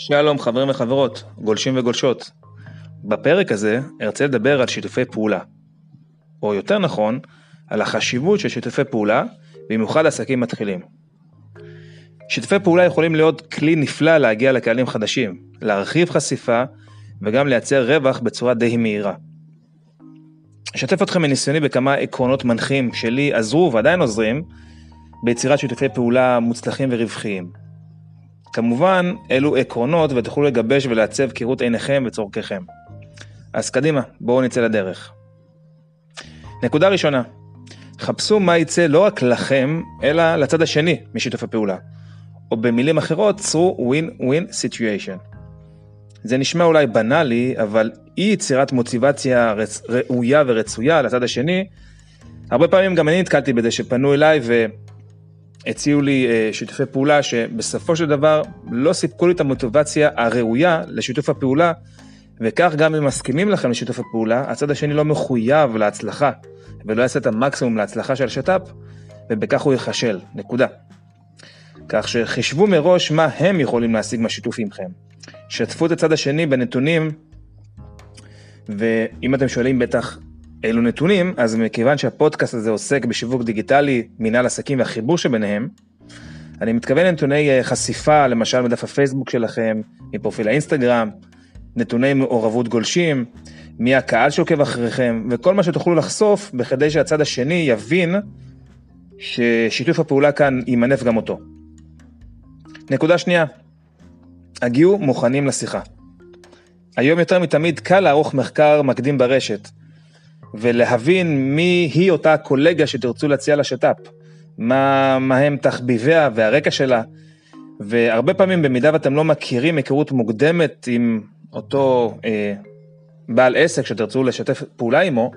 שלום חברים וחברות, גולשים וגולשות. בפרק הזה ארצה לדבר על שיתופי פעולה. או יותר נכון, על החשיבות של שיתופי פעולה, במיוחד עסקים מתחילים. שיתופי פעולה יכולים להיות כלי נפלא להגיע לקהלים חדשים, להרחיב חשיפה וגם לייצר רווח בצורה די מהירה. אשתף אתכם מניסיוני בכמה עקרונות מנחים שלי עזרו ועדיין עוזרים ביצירת שיתופי פעולה מוצלחים ורווחיים. כמובן, אלו עקרונות ותוכלו לגבש ולעצב כראות עיניכם וצורכיכם. אז קדימה, בואו נצא לדרך. נקודה ראשונה, חפשו מה יצא לא רק לכם, אלא לצד השני משיתוף הפעולה. או במילים אחרות, צרו win-win situation. זה נשמע אולי בנאלי, אבל אי יצירת מוטיבציה רצ... ראויה ורצויה לצד השני, הרבה פעמים גם אני נתקלתי בזה שפנו אליי והציעו לי אה, שיתופי פעולה שבסופו של דבר לא סיפקו לי את המוטיבציה הראויה לשיתוף הפעולה, וכך גם אם מסכימים לכם לשיתוף הפעולה, הצד השני לא מחויב להצלחה, ולא יעשה את המקסימום להצלחה של השת"פ, ובכך הוא ייכשל, נקודה. כך שחישבו מראש מה הם יכולים להשיג מהשיתוף עמכם. שתפו את הצד השני בנתונים, ואם אתם שואלים בטח אילו נתונים, אז מכיוון שהפודקאסט הזה עוסק בשיווק דיגיטלי, מנהל עסקים והחיבור שביניהם, אני מתכוון לנתוני אה, חשיפה, למשל מדף הפייסבוק שלכם, מפרופיל האינסטגרם, נתוני מעורבות גולשים, מי הקהל שעוקב אחריכם, וכל מה שתוכלו לחשוף בכדי שהצד השני יבין ששיתוף הפעולה כאן ימנף גם אותו. נקודה שנייה, הגיעו מוכנים לשיחה. היום יותר מתמיד קל לערוך מחקר מקדים ברשת, ולהבין מי היא אותה קולגה שתרצו להציע לשת"פ, מה, מה הם תחביביה והרקע שלה, והרבה פעמים במידה ואתם לא מכירים היכרות מוקדמת עם אותו אה, בעל עסק שתרצו לשתף פעולה עמו,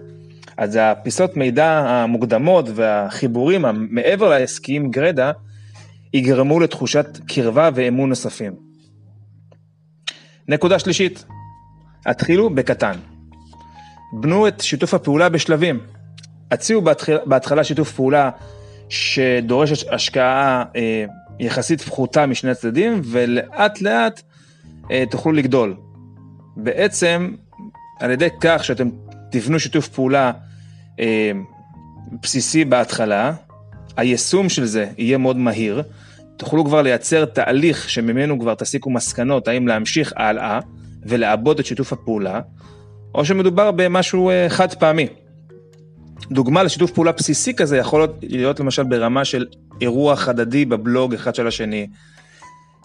אז הפיסות מידע המוקדמות והחיבורים המעבר לעסקיים גרדה, יגרמו לתחושת קרבה ואמון נוספים. נקודה שלישית, התחילו בקטן. בנו את שיתוף הפעולה בשלבים. הציעו בהתחלה, בהתחלה שיתוף פעולה שדורש השקעה אה, יחסית פחותה משני הצדדים, ולאט לאט אה, תוכלו לגדול. בעצם, על ידי כך שאתם תבנו שיתוף פעולה אה, בסיסי בהתחלה, היישום של זה יהיה מאוד מהיר, תוכלו כבר לייצר תהליך שממנו כבר תסיקו מסקנות האם להמשיך הלאה ולעבוד את שיתוף הפעולה, או שמדובר במשהו אה, חד פעמי. דוגמה לשיתוף פעולה בסיסי כזה יכול להיות, למשל ברמה של אירוח הדדי בבלוג אחד של השני,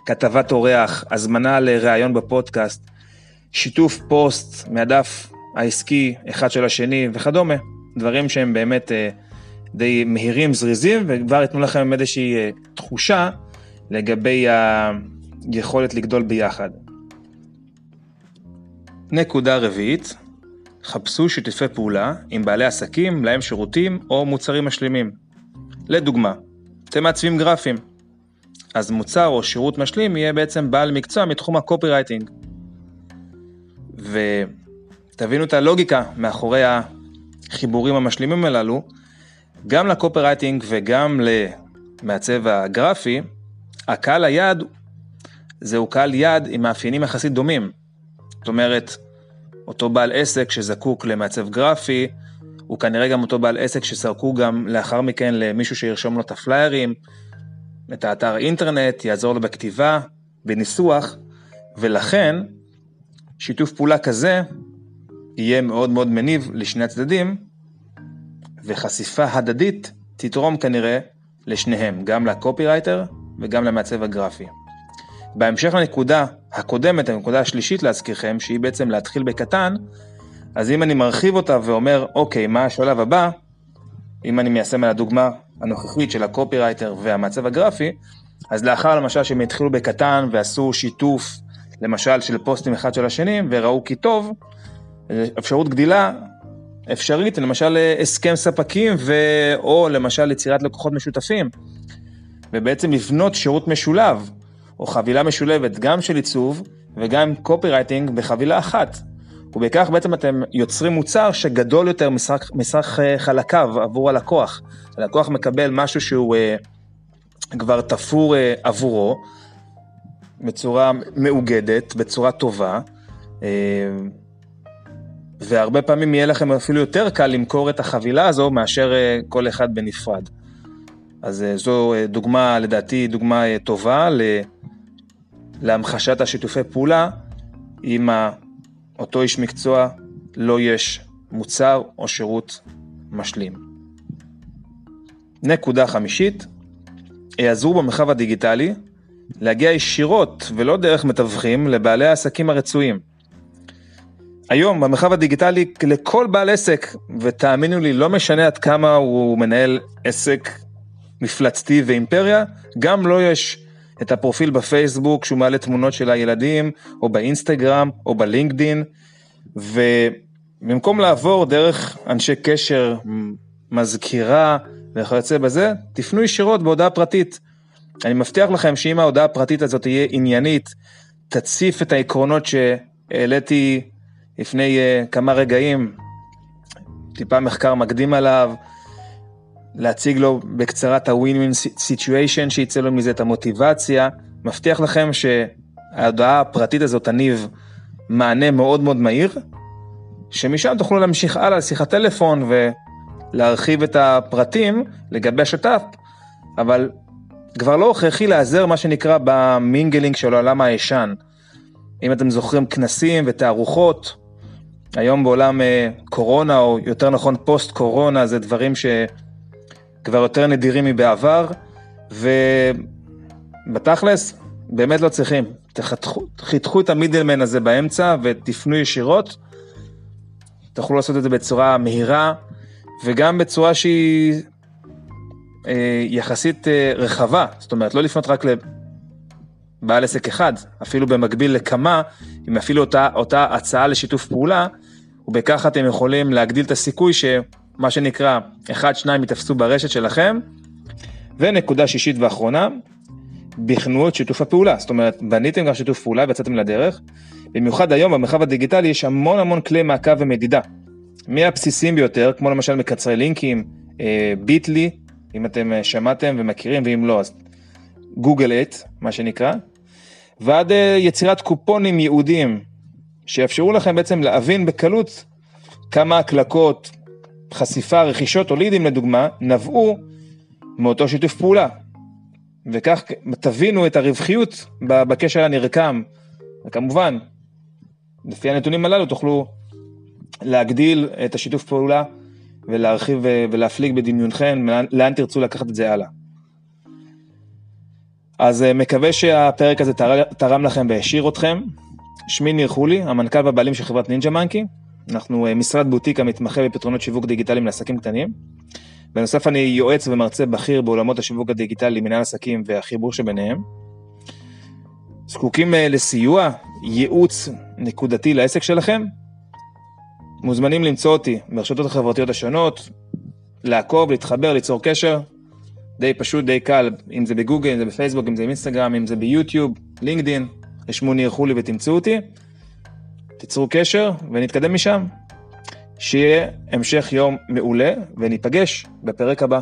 כתבת אורח, הזמנה לראיון בפודקאסט, שיתוף פוסט מהדף העסקי אחד של השני וכדומה, דברים שהם באמת אה, די מהירים, זריזים, וכבר ייתנו לכם איזושהי אה, תחושה לגבי היכולת לגדול ביחד. נקודה רביעית, חפשו שיתופי פעולה עם בעלי עסקים, להם שירותים או מוצרים משלימים. לדוגמה, אתם מעצבים גרפים, אז מוצר או שירות משלים יהיה בעצם בעל מקצוע מתחום הקופי רייטינג. ותבינו את הלוגיקה מאחורי החיבורים המשלימים הללו, גם לקופי רייטינג וגם למעצב הגרפי, הקהל היעד זהו קהל יעד עם מאפיינים יחסית דומים. זאת אומרת, אותו בעל עסק שזקוק למעצב גרפי, הוא כנראה גם אותו בעל עסק שסרקו גם לאחר מכן למישהו שירשום לו את הפליירים, את האתר האינטרנט, יעזור לו בכתיבה, בניסוח, ולכן שיתוף פעולה כזה יהיה מאוד מאוד מניב לשני הצדדים, וחשיפה הדדית תתרום כנראה לשניהם, גם לקופירייטר וגם למעצב הגרפי. בהמשך לנקודה הקודמת, הנקודה השלישית להזכירכם, שהיא בעצם להתחיל בקטן, אז אם אני מרחיב אותה ואומר, אוקיי, מה השלב הבא, אם אני מיישם על הדוגמה הנוכחית של הקופירייטר והמעצב הגרפי, אז לאחר למשל שהם התחילו בקטן ועשו שיתוף, למשל של פוסטים אחד של השני, וראו כי טוב, אפשרות גדילה אפשרית, למשל הסכם ספקים ו... או למשל יצירת לקוחות משותפים. ובעצם לבנות שירות משולב, או חבילה משולבת, גם של עיצוב וגם קופירייטינג בחבילה אחת. ובכך בעצם אתם יוצרים מוצר שגדול יותר מסך, אה, חלקיו עבור הלקוח. הלקוח מקבל משהו שהוא uh, כבר תפור uh, עבורו, בצורה מאוגדת, בצורה טובה, אה, והרבה פעמים יהיה לכם אפילו יותר קל למכור את החבילה הזו מאשר אה, כל אחד בנפרד. אז זו דוגמה, לדעתי, דוגמה טובה להמחשת השיתופי פעולה עם אותו איש מקצוע לא יש מוצר או שירות משלים. נקודה חמישית, היעזרו במרחב הדיגיטלי להגיע ישירות ולא דרך מתווכים לבעלי העסקים הרצויים. היום במרחב הדיגיטלי לכל בעל עסק, ותאמינו לי, לא משנה עד כמה הוא מנהל עסק מפלצתי ואימפריה, גם לו לא יש את הפרופיל בפייסבוק שהוא מעלה תמונות של הילדים, או באינסטגרם, או בלינקדין, ובמקום לעבור דרך אנשי קשר, מזכירה וכיוצא בזה, תפנו ישירות בהודעה פרטית. אני מבטיח לכם שאם ההודעה הפרטית הזאת תהיה עניינית, תציף את העקרונות שהעליתי לפני uh, כמה רגעים, טיפה מחקר מקדים עליו, להציג לו בקצרה את ה-win-win situation, שיצא לו מזה את המוטיבציה. מבטיח לכם שההודעה הפרטית הזאת תניב מענה מאוד מאוד מהיר, שמשם תוכלו להמשיך הלאה לשיחת טלפון ולהרחיב את הפרטים לגבי השת"פ, אבל כבר לא הכרחי להיעזר מה שנקרא במינגלינג של העולם הישן. אם אתם זוכרים כנסים ותערוכות, היום בעולם אה, קורונה, או יותר נכון פוסט קורונה, זה דברים שכבר יותר נדירים מבעבר, ובתכלס, באמת לא צריכים. תחתכו את המידלמן הזה באמצע ותפנו ישירות. תוכלו לעשות את זה בצורה מהירה, וגם בצורה שהיא אה, יחסית אה, רחבה, זאת אומרת, לא לפנות רק לבעל עסק אחד, אפילו במקביל לכמה, אם אפילו אותה, אותה הצעה לשיתוף פעולה, ובכך אתם יכולים להגדיל את הסיכוי שמה שנקרא, אחד, שניים יתפסו ברשת שלכם. ונקודה שישית ואחרונה, בחנו את שיתוף הפעולה, זאת אומרת, בניתם גם שיתוף פעולה ויצאתם לדרך. במיוחד היום במרחב הדיגיטלי יש המון המון כלי מעקב ומדידה. מהבסיסים ביותר, כמו למשל מקצרי לינקים, אה, ביטלי, אם אתם אה, שמעתם ומכירים, ואם לא, אז גוגל את, מה שנקרא, ועד אה, יצירת קופונים ייעודיים, שיאפשרו לכם בעצם להבין בקלות כמה הקלקות, חשיפה, רכישות או לידים לדוגמה, נבעו מאותו שיתוף פעולה. וכך תבינו את הרווחיות בקשר הנרקם. וכמובן, לפי הנתונים הללו תוכלו להגדיל את השיתוף פעולה ולהרחיב ולהפליג בדמיונכם לאן תרצו לקחת את זה הלאה. אז אה, מקווה שהפרק הזה תרם לכם והשאיר אתכם. שמי ניר חולי, המנכ"ל והבעלים של חברת נינג'ה מנקי. אנחנו אה, משרד בוטיק המתמחה בפתרונות שיווק דיגיטליים לעסקים קטנים. בנוסף אני יועץ ומרצה בכיר בעולמות השיווק הדיגיטלי, מנהל עסקים והחיבור שביניהם. זקוקים אה, לסיוע, ייעוץ נקודתי לעסק שלכם? מוזמנים למצוא אותי ברשתות החברתיות השונות, לעקוב, להתחבר, ליצור קשר. די פשוט, די קל, אם זה בגוגל, אם זה בפייסבוק, אם זה באינסטגרם, אם זה ביוטיוב, לינקדין, רשמו ניר חולי ותמצאו אותי. תיצרו קשר ונתקדם משם. שיהיה המשך יום מעולה וניפגש בפרק הבא.